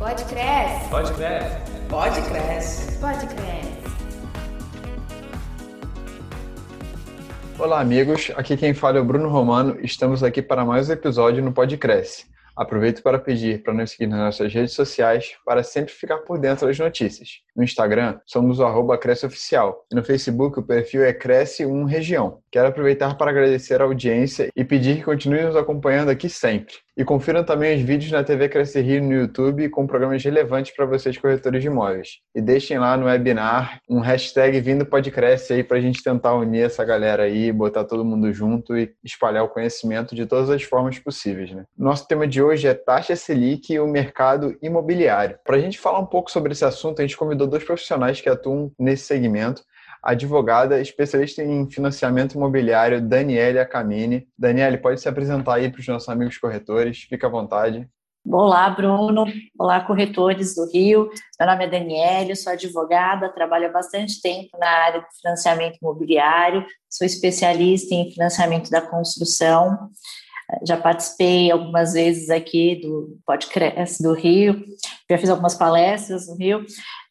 Pode cresce. Pode cresce. Pode cresce. Pode cresce. Olá, amigos. Aqui quem fala é o Bruno Romano. Estamos aqui para mais um episódio no Pode Cresce. Aproveito para pedir para nos seguir nas nossas redes sociais para sempre ficar por dentro das notícias. No Instagram, somos o arroba Cresce Oficial. E no Facebook, o perfil é Cresce 1 Região. Quero aproveitar para agradecer a audiência e pedir que continue nos acompanhando aqui sempre. E confiram também os vídeos na TV Cresce Rio no YouTube com programas relevantes para vocês corretores de imóveis. E deixem lá no webinar um hashtag Vindo Pode Cresce aí para a gente tentar unir essa galera aí, botar todo mundo junto e espalhar o conhecimento de todas as formas possíveis. Né? Nosso tema de hoje é taxa Selic e o mercado imobiliário. Para a gente falar um pouco sobre esse assunto, a gente convidou dois profissionais que atuam nesse segmento advogada especialista em financiamento imobiliário, Daniele Acamini. Daniele, pode se apresentar aí para os nossos amigos corretores, fica à vontade. Olá, Bruno. Olá, corretores do Rio. Meu nome é Daniele, sou advogada, trabalho há bastante tempo na área de financiamento imobiliário, sou especialista em financiamento da construção. Já participei algumas vezes aqui do podcast do Rio, já fiz algumas palestras no Rio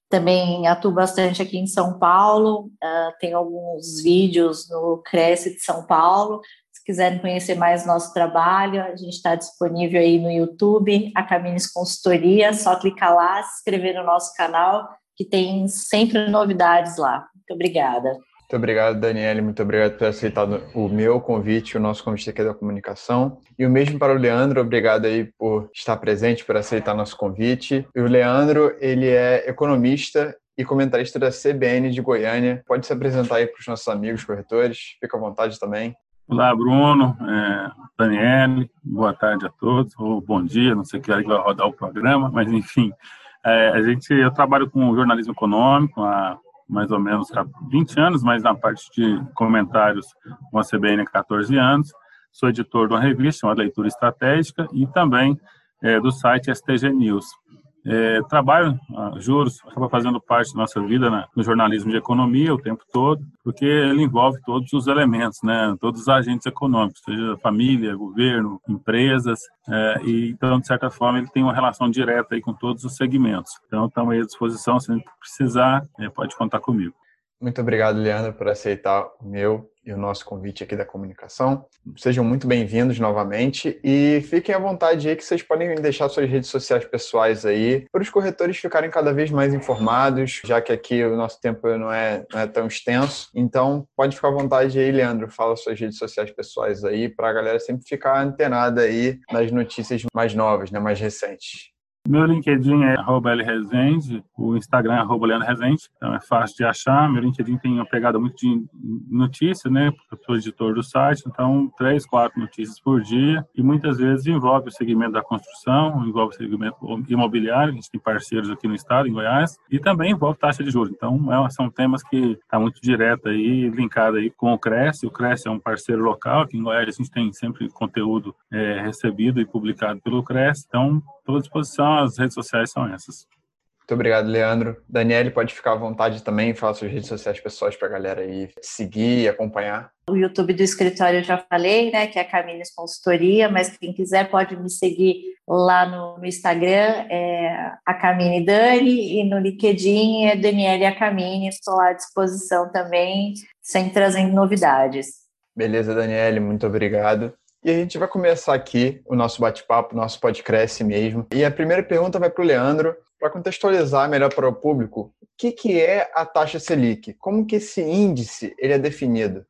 também atuo bastante aqui em São Paulo, uh, tenho alguns vídeos no Cresce de São Paulo. Se quiserem conhecer mais nosso trabalho, a gente está disponível aí no YouTube, a Caminhos Consultoria, só clicar lá, se inscrever no nosso canal, que tem sempre novidades lá. Muito obrigada. Muito obrigado, Daniele. Muito obrigado por ter aceitado o meu convite, o nosso convite aqui da comunicação. E o mesmo para o Leandro. Obrigado aí por estar presente, por aceitar nosso convite. E o Leandro, ele é economista e comentarista da CBN de Goiânia. Pode se apresentar aí para os nossos amigos corretores. Fica à vontade também. Olá, Bruno, é, Daniele, boa tarde a todos, ou bom dia, não sei que hora que vai rodar o programa, mas enfim, é, a gente, eu trabalho com jornalismo econômico há mais ou menos 20 anos, mas na parte de comentários com a CBN há 14 anos. Sou editor de uma revista chamada Leitura Estratégica e também é, do site STG News. É, trabalho, ah, juros, acaba fazendo parte da nossa vida né, no jornalismo de economia o tempo todo, porque ele envolve todos os elementos, né, todos os agentes econômicos, seja família, governo, empresas, é, e então, de certa forma, ele tem uma relação direta aí com todos os segmentos. Então, estamos à disposição, se precisar, é, pode contar comigo. Muito obrigado, Leandro, por aceitar o meu e o nosso convite aqui da comunicação. Sejam muito bem-vindos novamente e fiquem à vontade aí que vocês podem deixar suas redes sociais pessoais aí para os corretores ficarem cada vez mais informados, já que aqui o nosso tempo não é, não é tão extenso. Então, pode ficar à vontade aí, Leandro, fala suas redes sociais pessoais aí para a galera sempre ficar antenada aí nas notícias mais novas, né, mais recentes. Meu LinkedIn é @lrezende, o Instagram é arroba então é fácil de achar. Meu LinkedIn tem uma pegada muito de notícia, né? Eu sou editor do site, então três, quatro notícias por dia e muitas vezes envolve o segmento da construção, envolve o segmento imobiliário, a gente tem parceiros aqui no estado, em Goiás, e também envolve taxa de juros. Então é, são temas que está muito direto aí, linkado aí com o Cresce. O Cresce é um parceiro local, aqui em Goiás a gente tem sempre conteúdo é, recebido e publicado pelo Cresce, então estou à disposição as redes sociais são essas. Muito obrigado, Leandro. Daniele, pode ficar à vontade também, falar suas redes sociais pessoais para a galera aí seguir e acompanhar. O YouTube do escritório eu já falei, né, que é a Caminhos Consultoria, mas quem quiser pode me seguir lá no, no Instagram, é a Camine Dani, e no LinkedIn é Daniele Acamini, estou lá à disposição também, sempre trazendo novidades. Beleza, Daniele, muito obrigado. E a gente vai começar aqui o nosso bate-papo, o nosso podcast mesmo. E a primeira pergunta vai para o Leandro, para contextualizar melhor para o público, o que, que é a taxa Selic? Como que esse índice ele é definido?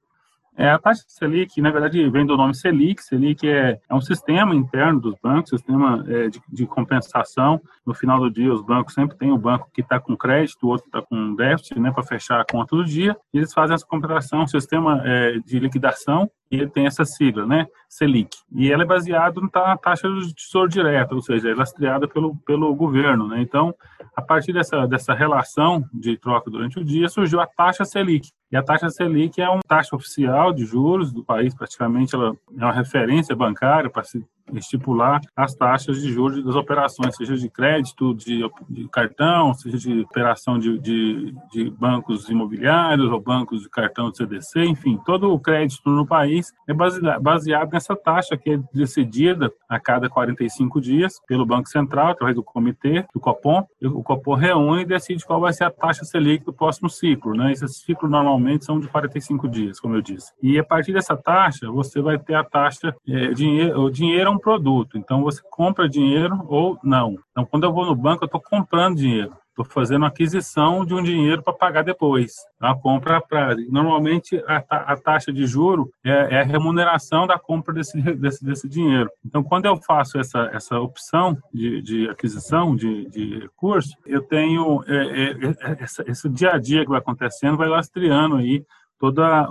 É, a taxa Selic, na verdade, vem do nome Selic. Selic é, é um sistema interno dos bancos, sistema é, de, de, compensação. No final do dia, os bancos sempre têm o banco que está com crédito, o outro está com déficit, né, para fechar a conta do dia. E eles fazem essa compensação, um sistema é, de liquidação e ele tem essa sigla, né, Selic. E ela é baseada na taxa do tesouro direto, ou seja, é lastreada pelo, pelo governo, né? Então, a partir dessa, dessa relação de troca durante o dia, surgiu a taxa Selic. E a taxa Selic é uma taxa oficial de juros do país, praticamente ela é uma referência bancária para se estipular as taxas de juros das operações, seja de crédito, de, de cartão, seja de operação de, de, de, bancos imobiliários ou bancos de cartão de CDC, enfim, todo o crédito no país é baseado nessa taxa que é decidida a cada 45 dias pelo Banco Central, através do comitê, do Copom. O Copom reúne e decide qual vai ser a taxa Selic do próximo ciclo. Né? Esses ciclos normalmente são de 45 dias, como eu disse. E a partir dessa taxa, você vai ter a taxa, é, dinheiro, o dinheiro é um produto, então você compra dinheiro ou não. Então, quando eu vou no banco, eu estou comprando dinheiro. Estou fazendo aquisição de um dinheiro para pagar depois. A compra a prazo. Normalmente, a, a, taxa de juro é, é, a remuneração da compra desse, desse, desse, dinheiro. Então, quando eu faço essa, essa opção de, de aquisição de, de recurso, eu tenho é, é, é essa, esse dia a dia que vai acontecendo, vai lastreando aí toda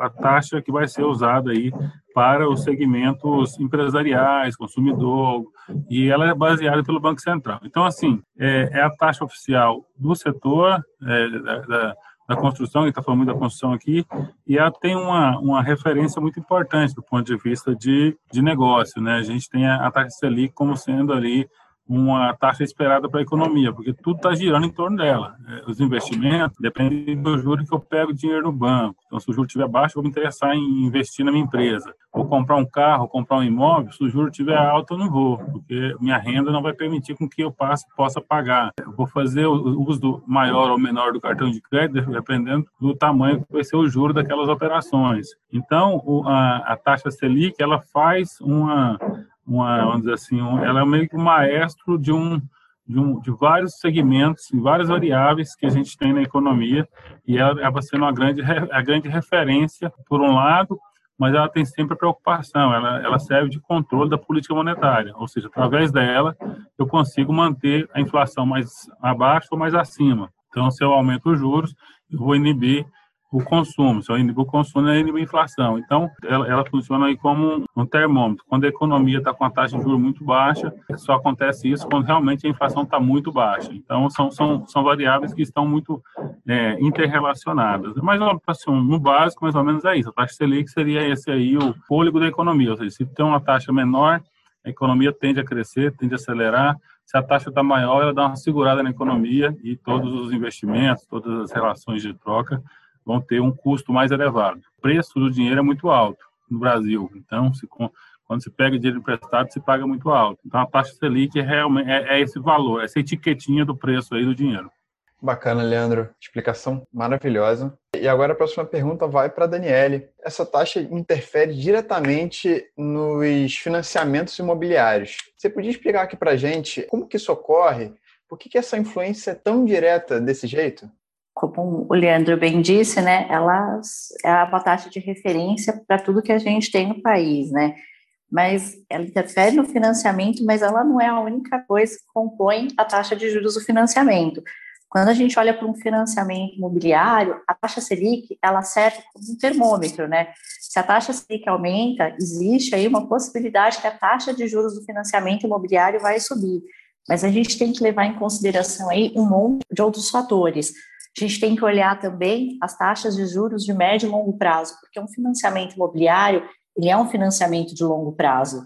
a, taxa que vai ser usada aí para os segmentos empresariais, consumidor, e ela é baseada pelo Banco Central. Então, assim, é, é a taxa oficial do setor é, da, da, construção, que está falando muito da construção aqui, e ela tem uma, uma referência muito importante do ponto de vista de, de negócio, né? A gente tem a taxa Selic como sendo ali uma taxa esperada para a economia, porque tudo está girando em torno dela. É, os investimentos dependem do juro que eu pego dinheiro no banco. Então, se o juro estiver baixo, eu vou me interessar em investir na minha empresa. Vou comprar um carro, comprar um imóvel, se o juro estiver alto, eu não vou, porque minha renda não vai permitir com que eu passe, possa pagar. Eu vou fazer o uso maior ou menor do cartão de crédito, dependendo do tamanho que vai ser o juro daquelas operações. Então, a, a taxa Selic, ela faz uma uma, vamos dizer assim, um, ela é meio que um maestro de um, de, um, de vários segmentos, várias variáveis que a gente tem na economia, e ela acaba sendo uma grande, a grande referência, por um lado, mas ela tem sempre a preocupação, ela, ela serve de controle da política monetária, ou seja, através dela eu consigo manter a inflação mais abaixo ou mais acima. Então, se eu aumento os juros, eu vou inibir o consumo, só o consumo é a inflação. Então, ela, ela, funciona aí como um termômetro. Quando a economia está com a taxa de juros muito baixa, só acontece isso quando realmente a inflação está muito baixa. Então, são, são, são variáveis que estão muito é, interrelacionadas. Mas, assim, no básico, mais ou menos é isso. A taxa Selic seria esse aí, o fôlego da economia. Ou seja, se tem uma taxa menor, a economia tende a crescer, tende a acelerar. Se a taxa está maior, ela dá uma segurada na economia e todos os investimentos, todas as relações de troca vão ter um custo mais elevado. O preço do dinheiro é muito alto no Brasil, então se, quando se pega dinheiro emprestado, se paga muito alto. Então a taxa Selic é, realmente, é, é esse valor, essa etiquetinha do preço aí do dinheiro. Bacana, Leandro. Explicação maravilhosa. E agora a próxima pergunta vai para a Daniele. Essa taxa interfere diretamente nos financiamentos imobiliários. Você podia explicar aqui para a gente como que isso ocorre? Por que, que essa influência é tão direta desse jeito? Como o Leandro bem disse, né, elas é a taxa de referência para tudo que a gente tem no país, né? Mas ela interfere no financiamento, mas ela não é a única coisa que compõe a taxa de juros do financiamento. Quando a gente olha para um financiamento imobiliário, a taxa Selic, ela serve como um termômetro, né? Se a taxa Selic aumenta, existe aí uma possibilidade que a taxa de juros do financiamento imobiliário vai subir. Mas a gente tem que levar em consideração aí um monte de outros fatores a gente tem que olhar também as taxas de juros de médio e longo prazo, porque um financiamento imobiliário, ele é um financiamento de longo prazo.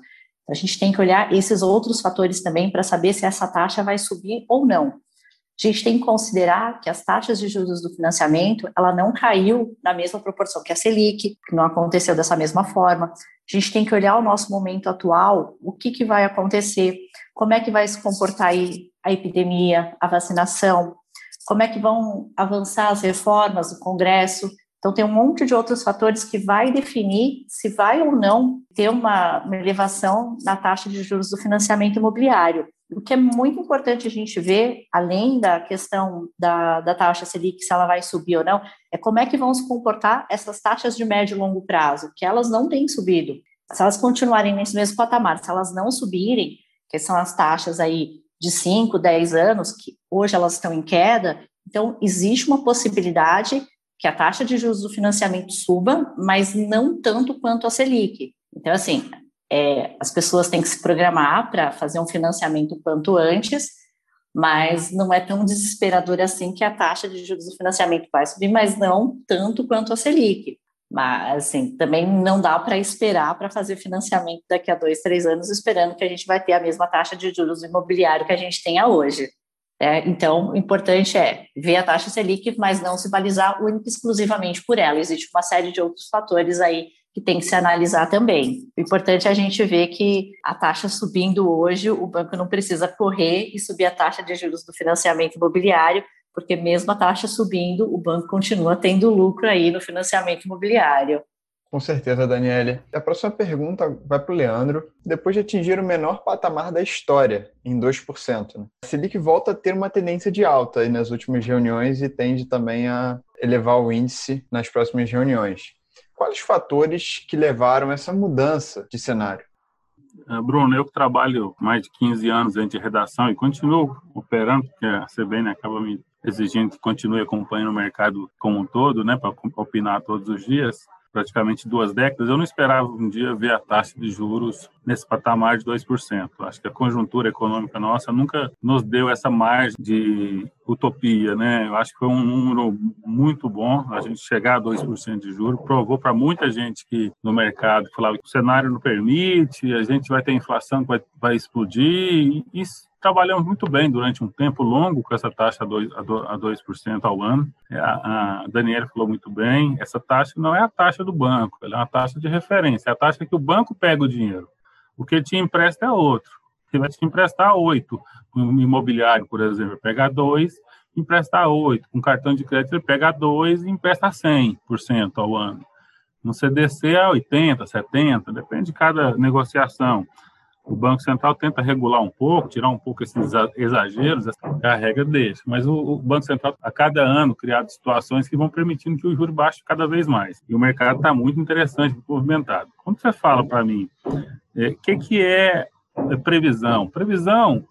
A gente tem que olhar esses outros fatores também para saber se essa taxa vai subir ou não. A gente tem que considerar que as taxas de juros do financiamento, ela não caiu na mesma proporção que a Selic, que não aconteceu dessa mesma forma. Gente tem que olhar o nosso momento atual, o que, que vai acontecer, como é que vai se comportar aí a epidemia, a vacinação, como é que vão avançar as reformas do Congresso. Então, tem um monte de outros fatores que vai definir se vai ou não ter uma, uma elevação na taxa de juros do financiamento imobiliário. O que é muito importante a gente ver, além da questão da, da taxa Selic, se ela vai subir ou não, é como é que vão se comportar essas taxas de médio e longo prazo, que elas não têm subido. Se elas continuarem nesse mesmo patamar, se elas não subirem, que são as taxas aí de 5, 10 anos, que hoje elas estão em queda, então existe uma possibilidade que a taxa de juros do financiamento suba, mas não tanto quanto a Selic. Então, assim, é, as pessoas têm que se programar para fazer um financiamento quanto antes, mas não é tão desesperador assim que a taxa de juros do financiamento vai subir, mas não tanto quanto a Selic. Mas, assim, também não dá para esperar para fazer financiamento daqui a dois, três anos, esperando que a gente vai ter a mesma taxa de juros imobiliário que a gente tem hoje. É, então, o importante é ver a taxa Selic, mas não se balizar única exclusivamente por ela. Existe uma série de outros fatores aí que tem que se analisar também. O importante é a gente ver que a taxa subindo hoje, o banco não precisa correr e subir a taxa de juros do financiamento imobiliário, porque mesmo a taxa subindo, o banco continua tendo lucro aí no financiamento imobiliário. Com certeza, Daniele. A próxima pergunta vai para o Leandro. Depois de atingir o menor patamar da história, em 2%, né? a Selic volta a ter uma tendência de alta nas últimas reuniões e tende também a elevar o índice nas próximas reuniões. Quais fatores que levaram essa mudança de cenário? Ah, Bruno, eu que trabalho mais de 15 anos dentro de redação e continuo operando, porque a CBN acaba me exigindo que continue acompanhando o mercado como um todo, né, para opinar todos os dias, praticamente duas décadas, eu não esperava um dia ver a taxa de juros nesse patamar de 2%. Acho que a conjuntura econômica nossa nunca nos deu essa margem de utopia, né? Eu acho que foi um número muito bom a gente chegar a 2% de juros, provou para muita gente que no mercado falava que o cenário não permite, a gente vai ter inflação que vai, vai explodir, e trabalhamos muito bem durante um tempo longo com essa taxa a 2%, a 2% ao ano. É, a, Daniela falou muito bem, essa taxa não é a taxa do banco, ela é uma taxa de referência, é a taxa que o banco pega o dinheiro. O que ele te empresta é outro. Ele vai te emprestar 8, um imobiliário, por exemplo, pega 2, empresta 8. Com cartão de crédito, ele pega 2 e empresta 100% ao ano. No CDC é 80, 70, depende de cada negociação. O Banco Central tenta regular um pouco, tirar um pouco esses exageros, é a regra deixa. Mas o, Banco Central, a cada ano, criado situações que vão permitindo que o juro baixe cada vez mais. E o mercado está muito interessante, movimentado. Quando você fala para mim, o é, que, que é previsão? Previsão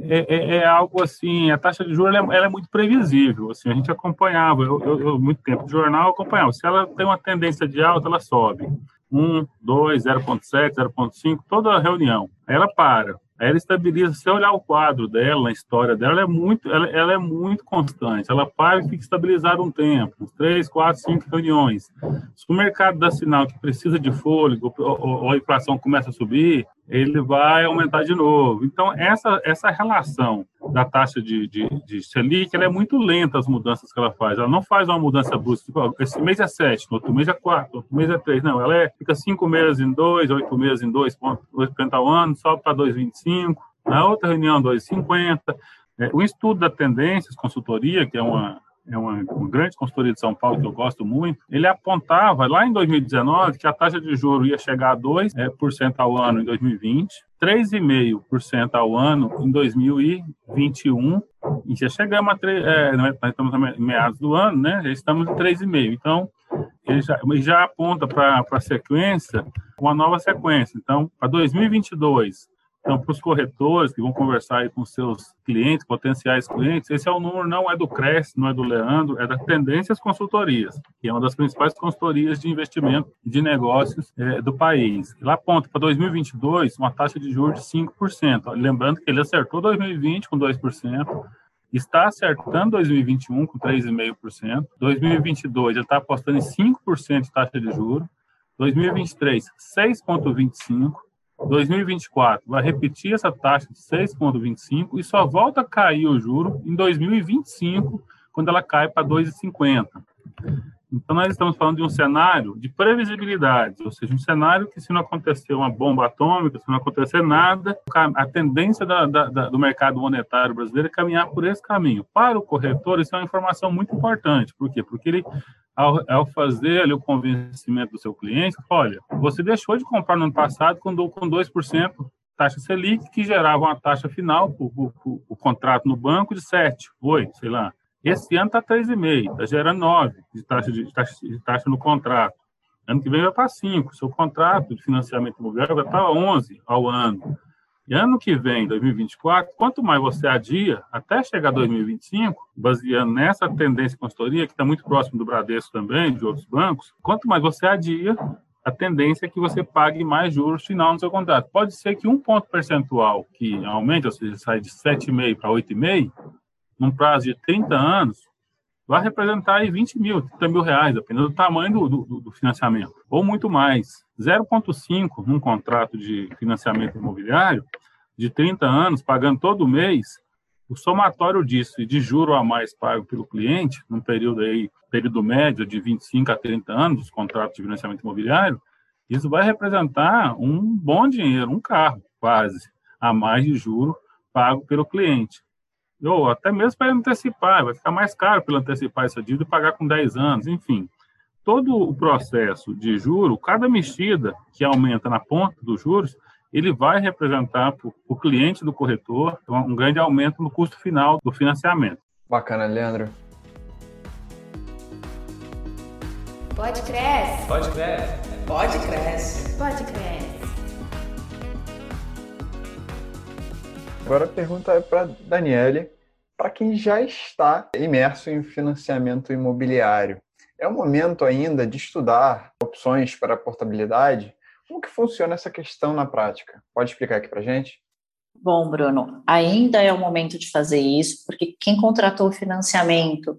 é, é, é, algo assim, a taxa de juros ela é, ela é muito previsível. Assim, a gente acompanhava, eu, eu, muito tempo de jornal, acompanhava. Se ela tem uma tendência de alta, ela sobe. 1, 2, 0,7, 0,5, toda a reunião. Ela para. Ela estabiliza. Se olhar o quadro dela, a história dela, ela é muito, ela, ela é muito constante. Ela para e fica estabilizada um tempo, uns 3, 4, 5 reuniões. Se o mercado dá sinal que precisa de fôlego ou, ou a inflação começa a subir, ele vai aumentar de novo. Então, essa, essa relação da taxa de, de, de Selic, ela é muito lenta, as mudanças que ela faz. Ela não faz uma mudança brusca, tipo, esse mês é 7, no outro mês é 4, outro mês é 3. Não, ela é, fica 5 meses em 2, 8 meses em 2,80 ao ano, sobe para 2,25. Na outra reunião, 2,50. É, o estudo da tendências, consultoria, que é uma é uma, uma, grande consultoria de São Paulo que eu gosto muito, ele apontava lá em 2019 que a taxa de juros ia chegar a 2% é, ao ano em 2020, 3,5% ao ano em 2021, e já chegamos a 3, é, nós estamos em meados do ano, né? Já estamos em 3,5%. Então, ele já, ele já aponta para a sequência uma nova sequência. Então, para 2022, então, para os corretores que vão conversar aí com seus clientes, potenciais clientes, esse é o número, não é do Cresce, não é do Leandro, é da Tendências Consultorias, que é uma das principais consultorias de investimento de negócios é, do país. Lá aponta para 2022 uma taxa de juros de 5%. Lembrando que ele acertou 2020 com 2%, está acertando 2021 com 3,5%, 2022 ele está apostando em 5% de taxa de juros, 2023 6,25%, 2024 vai repetir essa taxa de 6,25 e só volta a cair o juro em 2025, quando ela cai para 2,50. Então, nós estamos falando de um cenário de previsibilidade, ou seja, um cenário que, se não acontecer uma bomba atômica, se não acontecer nada, a tendência da, da, da, do mercado monetário brasileiro é caminhar por esse caminho. Para o corretor, isso é uma informação muito importante. Por quê? Porque ele ao, ao fazer ali, o convencimento do seu cliente, olha, você deixou de comprar no ano passado com, com 2% taxa Selic, que gerava uma taxa final, o contrato no banco de 7, 8, sei lá. Esse ano está 3,5, está gerando 9 de taxa, de, taxa, de taxa no contrato. Ano que vem vai para 5. Seu contrato de financiamento imobiliário vai para 11 ao ano. E ano que vem, 2024, quanto mais você adia, até chegar a 2025, baseando nessa tendência de consultoria, que está muito próximo do Bradesco também, de outros bancos, quanto mais você adia, a tendência é que você pague mais juros final no seu contrato. Pode ser que um ponto percentual que aumente, ou seja, sai de 7,5 para 8,5, num prazo de 30 anos, vai representar aí 20 mil, 30 mil reais, dependendo do tamanho do, do, do financiamento, ou muito mais. 0,5 num contrato de financiamento imobiliário de 30 anos, pagando todo mês, o somatório disso e de juro a mais pago pelo cliente, num período aí, período médio de 25 a 30 anos, dos contratos de financiamento imobiliário, isso vai representar um bom dinheiro, um carro, quase, a mais de juro pago pelo cliente. Ou até mesmo para antecipar, vai ficar mais caro para antecipar essa dívida e pagar com 10 anos, enfim. Todo o processo de juro, cada mexida que aumenta na ponta dos juros, ele vai representar para o cliente do corretor um grande aumento no custo final do financiamento. Bacana, Leandro. Pode crescer. Pode crescer. Pode crescer. Pode crescer. Agora a pergunta é para Daniele, para quem já está imerso em financiamento imobiliário. É o momento ainda de estudar opções para portabilidade? Como que funciona essa questão na prática? Pode explicar aqui para gente? Bom, Bruno, ainda é o momento de fazer isso, porque quem contratou financiamento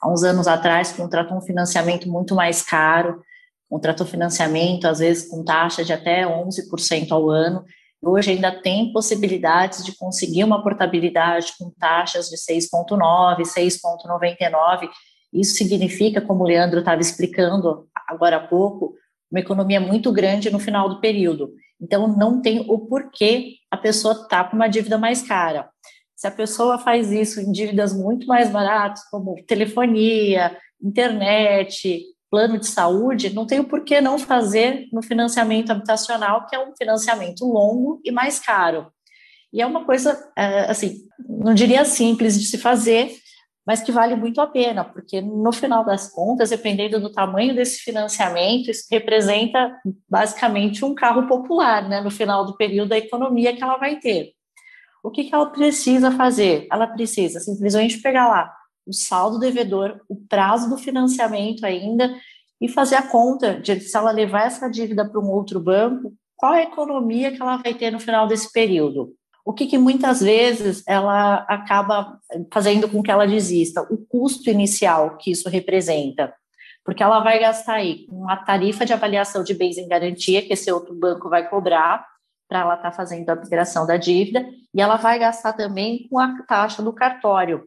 há uns anos atrás contratou um financiamento muito mais caro, contratou financiamento às vezes com taxa de até 11% ao ano, Hoje ainda tem possibilidades de conseguir uma portabilidade com taxas de 6,9, 6,99. Isso significa, como o Leandro estava explicando agora há pouco, uma economia muito grande no final do período. Então, não tem o porquê a pessoa estar tá com uma dívida mais cara. Se a pessoa faz isso em dívidas muito mais baratas, como telefonia, internet, plano de saúde, não tem o porquê não fazer no financiamento habitacional, que é um financiamento longo e mais caro. E é uma coisa, é, assim, não diria simples de se fazer, mas que vale muito a pena, porque no final das contas, dependendo do tamanho desse financiamento, isso representa basicamente um carro popular, né, no final do período da economia que ela vai ter. O que, que ela precisa fazer? Ela precisa simplesmente pegar lá o saldo devedor, o prazo do financiamento ainda e fazer a conta de se ela levar essa dívida para um outro banco, qual a economia que ela vai ter no final desse período. O que, que muitas vezes ela acaba fazendo com que ela desista? O custo inicial que isso representa. Porque ela vai gastar aí uma tarifa de avaliação de bens em garantia, que esse outro banco vai cobrar para ela estar tá fazendo a migração da dívida, e ela vai gastar também com a taxa do cartório,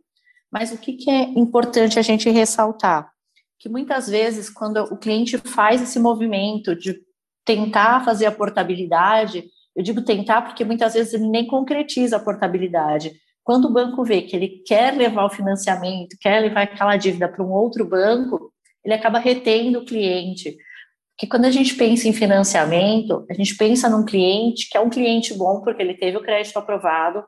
mas o que, que é importante a gente ressaltar? Que muitas vezes, quando o cliente faz esse movimento de tentar fazer a portabilidade, eu digo tentar porque muitas vezes ele nem concretiza a portabilidade. Quando o banco vê que ele quer levar o financiamento, quer levar aquela dívida para um outro banco, ele acaba retendo o cliente. Porque quando a gente pensa em financiamento, a gente pensa num cliente que é um cliente bom porque ele teve o crédito aprovado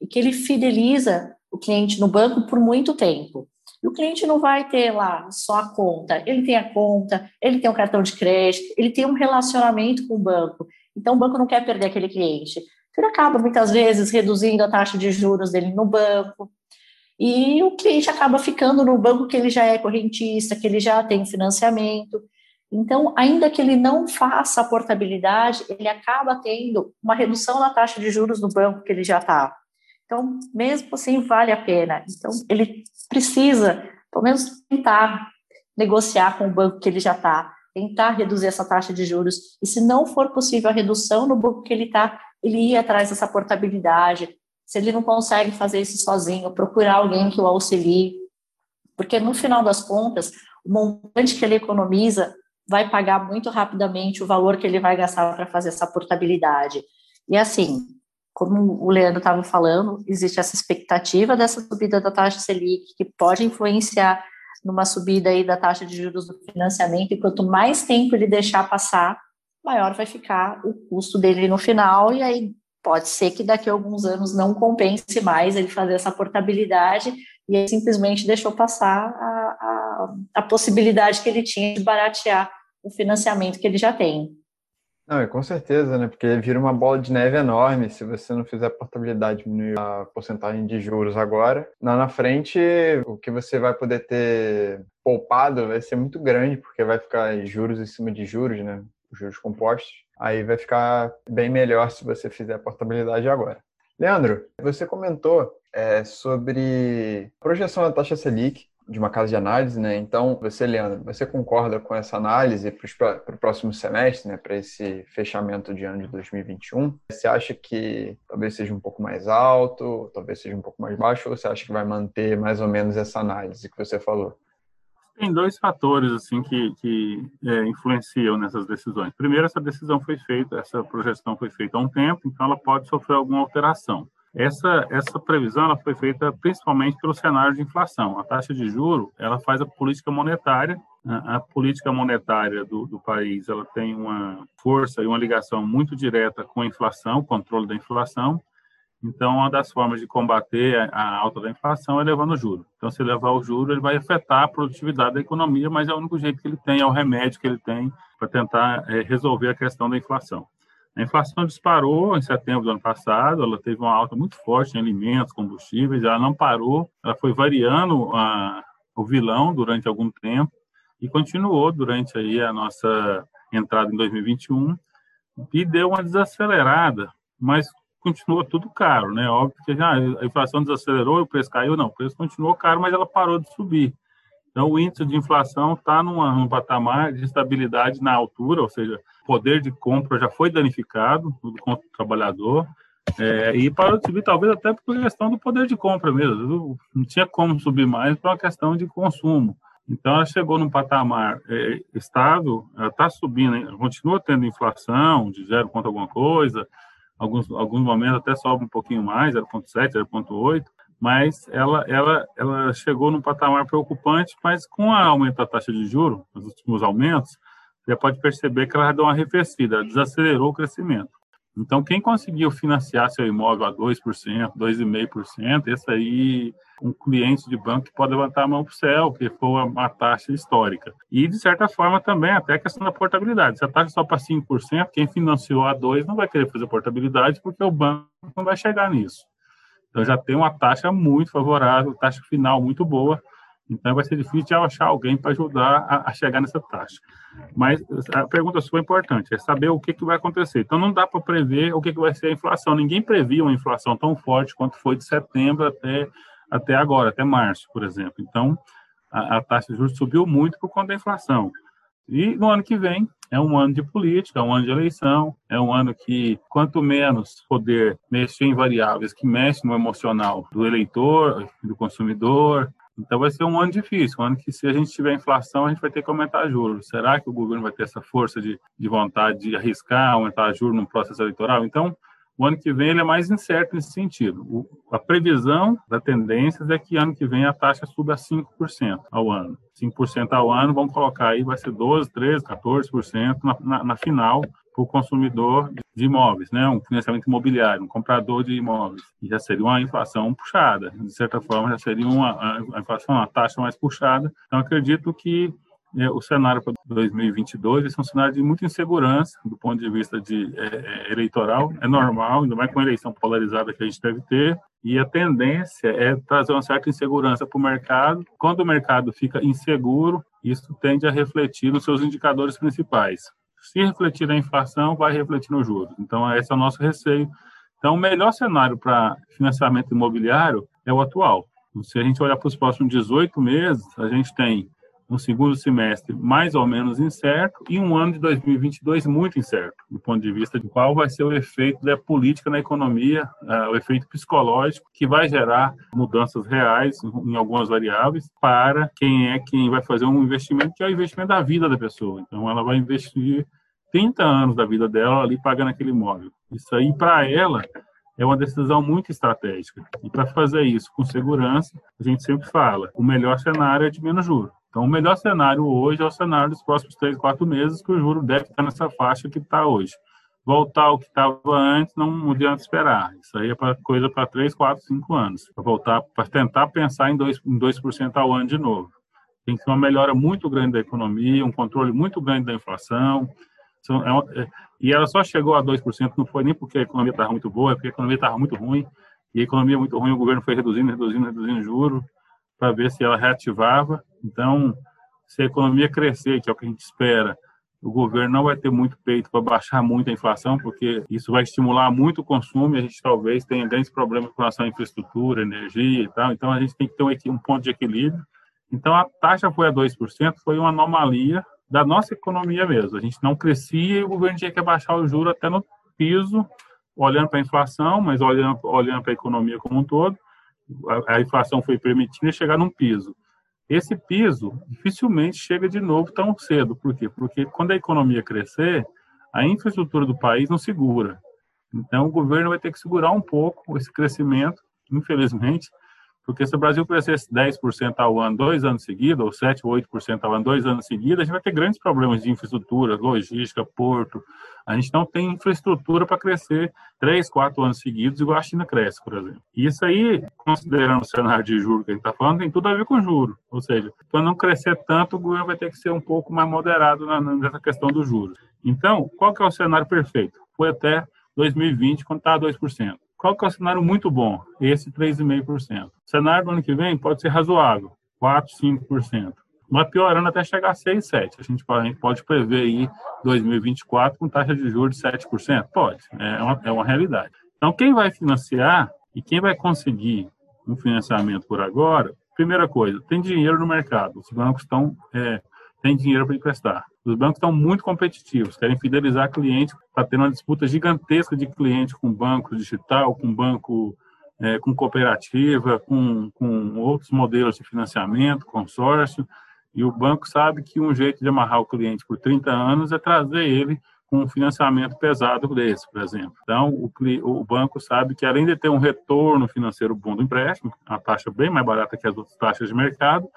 e que ele fideliza o cliente no banco por muito tempo. E o cliente não vai ter lá só a conta, ele tem a conta, ele tem um cartão de crédito, ele tem um relacionamento com o banco. Então, o banco não quer perder aquele cliente. Ele acaba, muitas vezes, reduzindo a taxa de juros dele no banco. E o cliente acaba ficando no banco que ele já é correntista, que ele já tem financiamento. Então, ainda que ele não faça a portabilidade, ele acaba tendo uma redução na taxa de juros no banco que ele já está. Então, mesmo assim, vale a pena. Então, ele precisa, pelo menos, tentar negociar com o banco que ele já está, tentar reduzir essa taxa de juros. E se não for possível a redução no banco que ele está, ele ir atrás dessa portabilidade. Se ele não consegue fazer isso sozinho, procurar alguém que o auxilie. Porque, no final das contas, o montante que ele economiza vai pagar muito rapidamente o valor que ele vai gastar para fazer essa portabilidade. E assim, como o Leandro estava falando, existe essa expectativa dessa subida da taxa Selic, que pode influenciar numa subida aí da taxa de juros do financiamento, e quanto mais tempo ele deixar passar, maior vai ficar o custo dele no final, e aí pode ser que daqui a alguns anos não compense mais ele fazer essa portabilidade, e ele simplesmente deixou passar a, a, a possibilidade que ele tinha de baratear o financiamento que ele já tem. Não, com certeza, né? Porque vira uma bola de neve enorme se você não fizer a portabilidade diminuir a porcentagem de juros agora. Lá na frente, o que você vai poder ter poupado vai ser muito grande, porque vai ficar juros em cima de juros, né? Juros compostos. Aí vai ficar bem melhor se você fizer a portabilidade agora. Leandro, você comentou é, sobre projeção da taxa Selic de uma casa de análise, né? Então, você, Leandro, você concorda com essa análise para o próximo semestre, né? Para esse fechamento de ano de 2021? Você acha que talvez seja um pouco mais alto, talvez seja um pouco mais baixo, ou você acha que vai manter mais ou menos essa análise que você falou? Tem dois fatores assim que, que é, influenciam nessas decisões. Primeiro, essa decisão foi feita, essa projeção foi feita há um tempo, então ela pode sofrer alguma alteração. Essa, essa previsão ela foi feita principalmente pelo cenário de inflação. A taxa de juro ela faz a política monetária. A, a política monetária do, do, país ela tem uma força e uma ligação muito direta com a inflação, o controle da inflação. Então, uma das formas de combater a, alta da inflação é levando o juro. Então, se levar o juro, ele vai afetar a produtividade da economia, mas é o único jeito que ele tem, é o remédio que ele tem para tentar é, resolver a questão da inflação. A inflação disparou em setembro do ano passado, ela teve uma alta muito forte em alimentos, combustíveis, ela não parou, ela foi variando a, o vilão durante algum tempo e continuou durante aí a nossa entrada em 2021 e deu uma desacelerada, mas continua tudo caro, né? Óbvio que já a inflação desacelerou e o preço caiu, não, o preço continuou caro, mas ela parou de subir. Então, o índice de inflação está num patamar de estabilidade na altura, ou seja, poder de compra já foi danificado do trabalhador, é, e parou de subir, talvez até por questão do poder de compra mesmo. Não tinha como subir mais para uma questão de consumo. Então, ela chegou num patamar é, estável, ela está subindo, continua tendo inflação de zero ponto alguma coisa, alguns, alguns momentos até sobe um pouquinho mais, 0,7, 0,8, mas ela, ela, ela chegou num patamar preocupante, mas com a aumento da taxa de juros, os últimos aumentos, você pode perceber que ela deu uma arrefecida, desacelerou o crescimento. Então, quem conseguiu financiar seu imóvel a 2%, 2,5%, esse aí, um cliente de banco que pode levantar a mão para o céu, que foi uma taxa histórica. E, de certa forma, também até a questão da portabilidade. Se a taxa só para 5%, quem financiou a 2% não vai querer fazer portabilidade, porque o banco não vai chegar nisso. Então já tem uma taxa muito favorável, taxa final muito boa. Então vai ser difícil de achar alguém para ajudar a, a, chegar nessa taxa. Mas a pergunta sua é importante, é saber o que, que vai acontecer. Então não dá para prever o que, que vai ser a inflação. Ninguém previa uma inflação tão forte quanto foi de setembro até, até agora, até março, por exemplo. Então a, a taxa de juros subiu muito por conta da inflação. E no ano que vem é um ano de política, é um ano de eleição, é um ano que quanto menos poder mexer em variáveis que mexem no emocional do eleitor, do consumidor, então vai ser um ano difícil, um ano que se a gente tiver inflação, a gente vai ter que aumentar juros. Será que o governo vai ter essa força de, de vontade de arriscar, aumentar juros no processo eleitoral? Então, o ano que vem ele é mais incerto nesse sentido. O, a previsão da tendência é que ano que vem a taxa suba a 5% ao ano. 5% ao ano, vamos colocar aí, vai ser 12, 13, 14% na, na, na final para o consumidor de imóveis, né? um financiamento imobiliário, um comprador de imóveis. Já seria uma inflação puxada, de certa forma, já seria uma a inflação, uma taxa mais puxada. Então, acredito que é, o cenário para 2022 é um cenário de muita insegurança do ponto de vista de é, é, eleitoral, é normal, ainda mais com a eleição polarizada que a gente deve ter, e a tendência é trazer uma certa insegurança para o mercado. Quando o mercado fica inseguro, isso tende a refletir nos seus indicadores principais. Se refletir na inflação, vai refletir no juros. Então, esse é o nosso receio. Então, o melhor cenário para financiamento imobiliário é o atual. Se a gente olhar para os próximos 18 meses, a gente tem um segundo semestre mais ou menos incerto e um ano de 2022 muito incerto, do ponto de vista de qual vai ser o efeito da política na economia, uh, o efeito psicológico que vai gerar mudanças reais em algumas variáveis para quem é quem vai fazer um investimento que é o investimento da vida da pessoa. Então, ela vai investir 30 anos da vida dela ali pagando aquele imóvel. Isso aí, para ela, é uma decisão muito estratégica. E para fazer isso com segurança, a gente sempre fala, o melhor cenário é de menos juros. Então, o melhor cenário hoje é o cenário dos próximos três, quatro meses, que o juro deve estar nessa faixa que está hoje. Voltar ao que estava antes, não adianta esperar. Isso aí é para coisa para três, quatro, cinco anos. Para voltar, para tentar pensar em 2%, em 2 ao ano de novo. Tem que ser uma melhora muito grande da economia, um controle muito grande da inflação. É é, e ela só chegou a 2%, não foi nem porque a economia estava muito boa, é porque a economia estava muito ruim. E a economia muito ruim, o governo foi reduzindo, reduzindo, reduzindo juros para ver se ela reativava. Então, se a economia crescer, que é o que a gente espera, o governo não vai ter muito peito para baixar muito a inflação, porque isso vai estimular muito o consumo e a gente talvez tenha grandes problemas com relação à infraestrutura, energia e tal. Então, a gente tem que ter um, ponto de equilíbrio Então, a taxa foi a 2%, foi uma anomalia da nossa economia mesmo. A gente não crescia e o governo tinha que abaixar o juro até no piso, olhando para a inflação, mas olhando, olhando para a economia como um todo. A, a inflação foi permitida chegar num piso. Esse piso dificilmente chega de novo tão cedo. Por quê? Porque quando a economia crescer, a infraestrutura do país não segura. Então, o governo vai ter que segurar um pouco esse crescimento, infelizmente, porque se o Brasil crescesse 10% ao ano, dois anos seguidos, ou 7 ou 8% ao ano, dois anos seguidos, a gente vai ter grandes problemas de infraestrutura, logística, porto. A gente não tem infraestrutura para crescer 3, 4 anos seguidos, igual a China cresce, por exemplo. E isso aí, considerando o cenário de juros que a gente está falando, tem tudo a ver com juros. Ou seja, para não crescer tanto, o governo vai ter que ser um pouco mais moderado nessa questão dos juros. Então, qual que é o cenário perfeito? Foi até 2020, quando está 2%. Qual que é o cenário muito bom? Esse 3,5%. O cenário do ano que vem pode ser razoável, 4, 5%. Mas piorando até chegar a 6, 7. A gente pode, a gente pode prever aí 2024 com taxa de juros de 7%? Pode, é uma, é uma realidade. Então, quem vai financiar e quem vai conseguir um financiamento por agora, primeira coisa, tem dinheiro no mercado. Os bancos estão é, têm dinheiro para emprestar. Os bancos estão muito competitivos, querem fidelizar cliente, está tendo uma disputa gigantesca de cliente com banco digital, com banco é, com cooperativa, com, com outros modelos de financiamento, consórcio, e o banco sabe que um jeito de amarrar o cliente por 30 anos é trazer ele com um financiamento pesado desse, por exemplo. Então, o, o, banco sabe que, além de ter um retorno financeiro bom do empréstimo, a taxa bem mais barata que as outras taxas de mercado,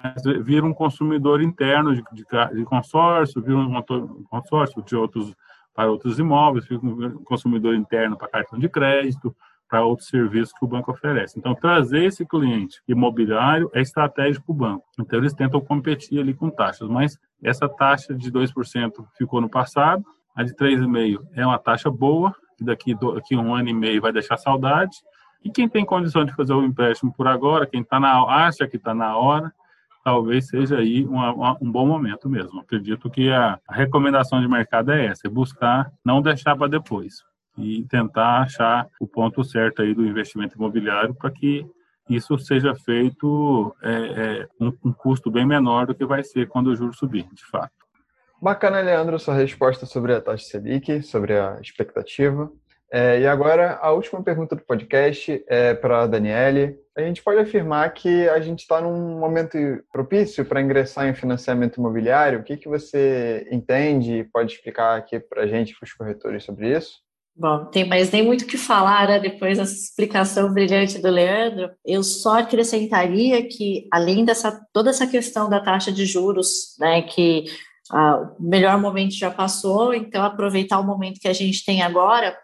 vira um consumidor interno de, de, de consórcio, vira um consórcio de outros, para outros imóveis, vira um consumidor interno para cartão de crédito, para outros serviços que o banco oferece. Então, trazer esse cliente imobiliário é estratégico para o banco. Então, eles tentam competir ali com taxas, mas essa taxa de 2% ficou no passado, a de 3,5 é uma taxa boa, daqui, daqui um ano e meio vai deixar saudade. E quem tem condição de fazer o empréstimo por agora, quem tá na, acha que está na hora, talvez seja aí uma, uma, um bom momento mesmo. Acredito que a, a, recomendação de mercado é essa, é buscar não deixar para depois e tentar achar o ponto certo aí do investimento imobiliário para que isso seja feito é, é, um, um custo bem menor do que vai ser quando o juro subir, de fato. Bacana, Leandro, sua resposta sobre a taxa Selic, sobre a expectativa. É, e agora, a última pergunta do podcast é para a Daniele. A gente pode afirmar que a gente está num momento propício para ingressar em financiamento imobiliário? O que, que você entende e pode explicar aqui para a gente, para os corretores, sobre isso? Bom, tem mais nem muito o que falar, né? depois dessa explicação brilhante do Leandro. Eu só acrescentaria que, além dessa toda essa questão da taxa de juros, né, que ah, o melhor momento já passou, então aproveitar o momento que a gente tem agora.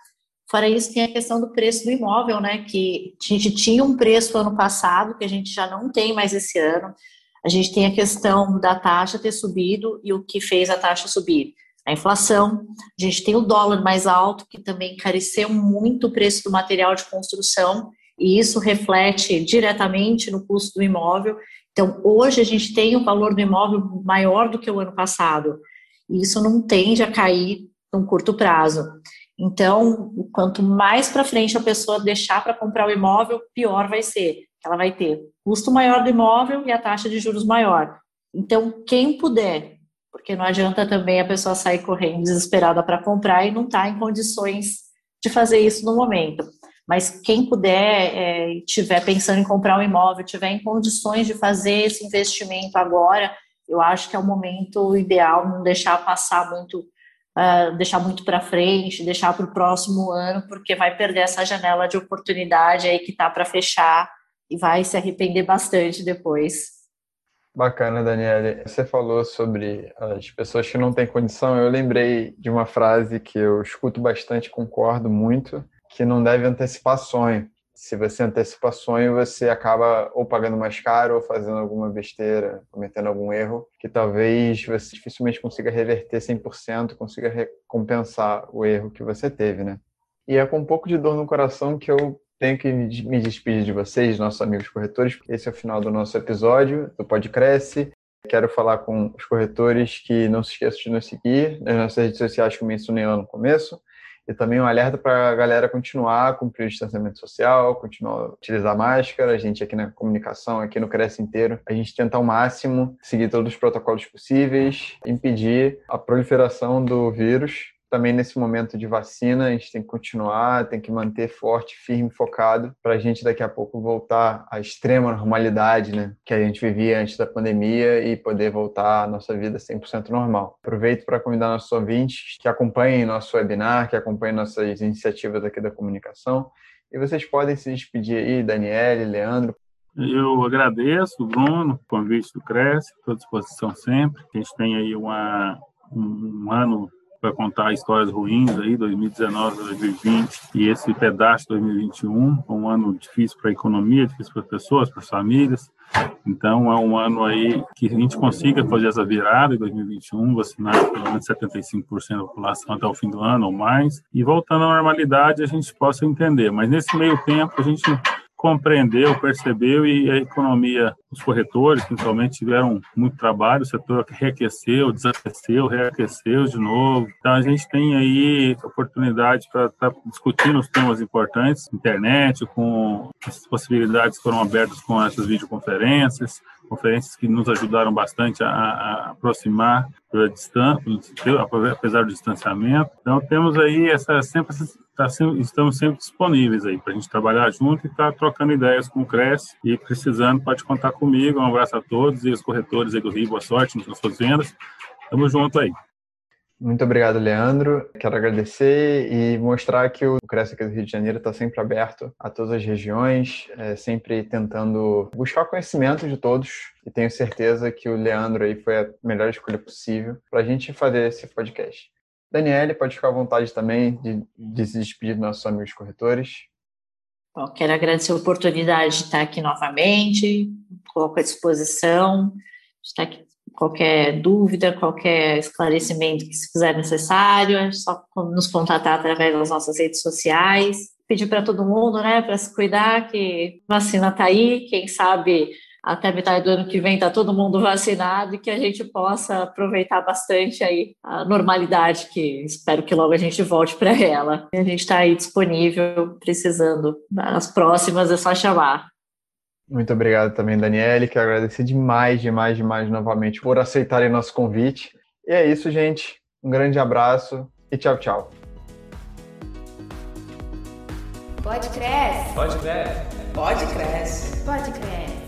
Fora isso, tem a questão do preço do imóvel, né? Que a gente tinha um preço ano passado, que a gente já não tem mais esse ano. A gente tem a questão da taxa ter subido e o que fez a taxa subir. A inflação, a gente tem o dólar mais alto, que também encareceu muito o preço do material de construção, e isso reflete diretamente no custo do imóvel. Então, hoje a gente tem um valor do imóvel maior do que o ano passado, e isso não tende a cair num curto prazo. Então, quanto mais para frente a pessoa deixar para comprar o imóvel, pior vai ser. Ela vai ter custo maior do imóvel e a taxa de juros maior. Então, quem puder, porque não adianta também a pessoa sair correndo desesperada para comprar e não estar tá em condições de fazer isso no momento. Mas quem puder, é, estiver pensando em comprar um imóvel, tiver em condições de fazer esse investimento agora, eu acho que é o momento ideal, não deixar passar muito, uh, deixar muito para frente, deixar para o próximo ano, porque vai perder essa janela de oportunidade aí que está para fechar e vai se arrepender bastante depois. Bacana, Daniele. Você falou sobre as pessoas que não têm condição. Eu lembrei de uma frase que eu escuto bastante, concordo muito, que não deve antecipar sonho. Se você antecipa sonho, você acaba ou pagando mais caro ou fazendo alguma besteira, cometendo algum erro, que talvez você dificilmente consiga reverter 100%, consiga recompensar o erro que você teve, né? E é com um pouco de dor no coração que eu tenho que me despedir de vocês, nossos amigos corretores, porque esse é o final do nosso episódio do Podcresce. Quero falar com os corretores que não se esqueçam de nos seguir nas nossas redes sociais que eu mencionei lá no começo E também um alerta para a galera continuar a cumprir o distanciamento social, continuar a utilizar máscara. A gente aqui na comunicação, aqui no Cresce inteiro, a gente tenta ao máximo seguir todos os protocolos possíveis, impedir a proliferação do vírus também nesse momento de vacina, a gente tem que continuar, tem que manter forte, firme, focado, para a gente daqui a pouco voltar à extrema normalidade né, que a gente vivia antes da pandemia e poder voltar à nossa vida 100% normal. Aproveito para convidar nossos ouvintes que acompanhem nosso webinar, que acompanhem nossas iniciativas aqui da comunicação. E vocês podem se despedir aí, Daniele, Leandro, eu agradeço, Bruno, o convite do Cresce, estou à disposição sempre. A gente tem aí uma, um ano para contar histórias ruins aí, 2019, 2020 e esse pedaço de 2021, um ano difícil para a economia, difícil para as pessoas, para as famílias. Então é um ano aí que a gente consiga fazer essa virada em 2021, vacinar pelo menos 75% da população até o fim do ano ou mais, e voltando à normalidade a gente possa entender. Mas nesse meio tempo a gente compreendeu, percebeu e a economia, os corretores principalmente tiveram muito trabalho, o setor reaqueceu, desaqueceu, reaqueceu de novo. Então a gente tem aí oportunidade para estar tá discutindo os temas importantes, internet, com as possibilidades que foram abertas com essas videoconferências, conferências que nos ajudaram bastante a, a aproximar pela distância, apesar do distanciamento. Então temos aí essa sempre tá, estamos sempre disponíveis aí para a gente trabalhar junto e estar tá trocando ideias com o Cresce e precisando pode contar comigo. Um abraço a todos e os corretores aí do Rio, boa sorte nas suas vendas. Tamo junto aí. Muito obrigado, Leandro. Quero agradecer e mostrar que o Cresce aqui do Rio de Janeiro está sempre aberto a todas as regiões, é, sempre tentando buscar conhecimento de todos. E tenho certeza que o Leandro aí foi a melhor escolha possível para a gente fazer esse podcast. Daniele, pode ficar à vontade também de, de se despedir dos nossos amigos corretores. Bom, quero agradecer a oportunidade de estar aqui novamente, coloco à disposição, de estar aqui qualquer dúvida, qualquer esclarecimento que se fizer necessário, é só nos contatar através das nossas redes sociais. Pedir para todo mundo, né, para se cuidar, que vacina está aí, quem sabe até metade do ano que vem está todo mundo vacinado e que a gente possa aproveitar bastante aí a normalidade, que espero que logo a gente volte para ela. A gente está aí disponível, precisando. Nas próximas é só chamar. Muito obrigado também, Daniele. Quero agradecer demais, demais, demais novamente por aceitarem nosso convite. E é isso, gente. Um grande abraço e tchau, tchau. Pode crescer. Pode crescer. Pode crescer. Pode crescer.